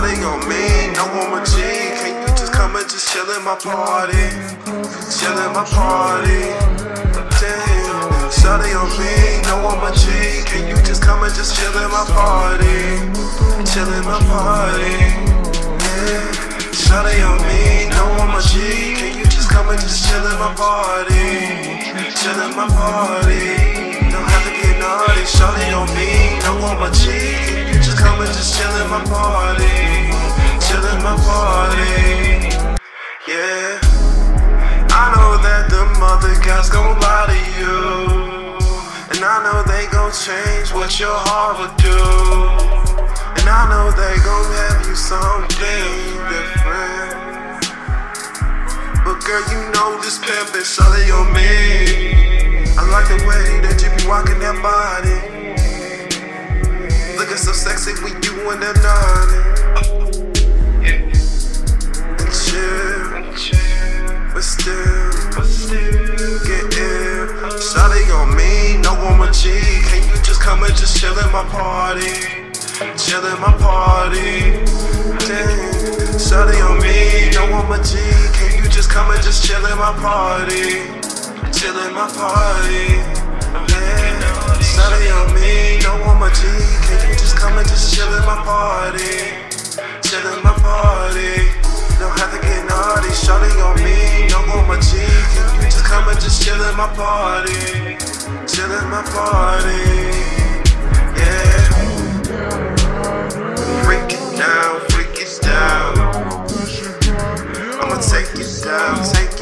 Shawty on me, no woman G. Can you just come and just chill in my party? Chill in my party. Damn. Shawty on me, no woman G. Can you just come and just chill in my party? Chill in my party. Shawty on me, no woman G. Can you just come and just chill in my party? Chill in my party. Don't have to get naughty. Shawty on me, no woman G. Can you just come and just chill in my party? Mother guys gon' lie to you. And I know they gon' change what your heart would do. And I know they gon' have you something different. But girl, you know this pimp is solely on me. I like the way that you be walking that body. Looking so sexy with you in the naughty. No woman G. Can you just come and just chill in my party? Chill in my party. Damn. Shawty on me, no woman G. Can you just come and just chill in my party? Chill in my party. Shawty on me, no woman G. Can you just come and just chill in my party? Chill in my party. Don't have to get naughty. Shawty on me, no my G. Can you just come and just chill in my party? Take it down, take it down.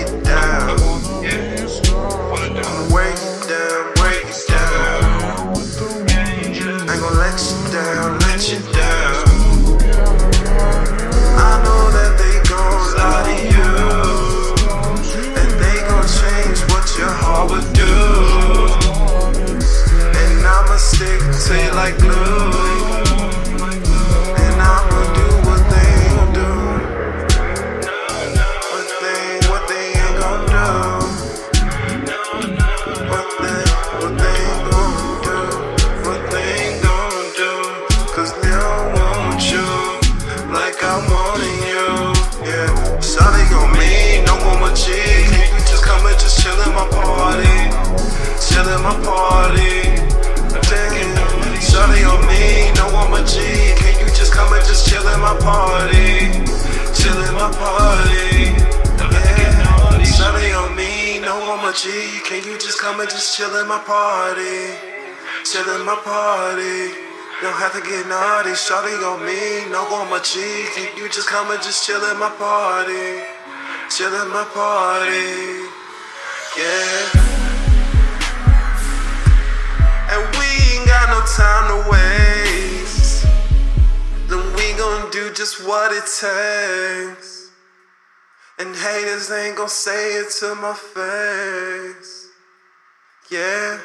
G. Can you just come and just chill in my party? Chill in my party. Don't have to get naughty. Shawty on me, no woman G. Can you just come and just chill in my party? Chill in my party. Yeah. And we ain't got no time to waste. Then we gon' do just what it takes. And haters ain't gon' say it to my face. Yeah.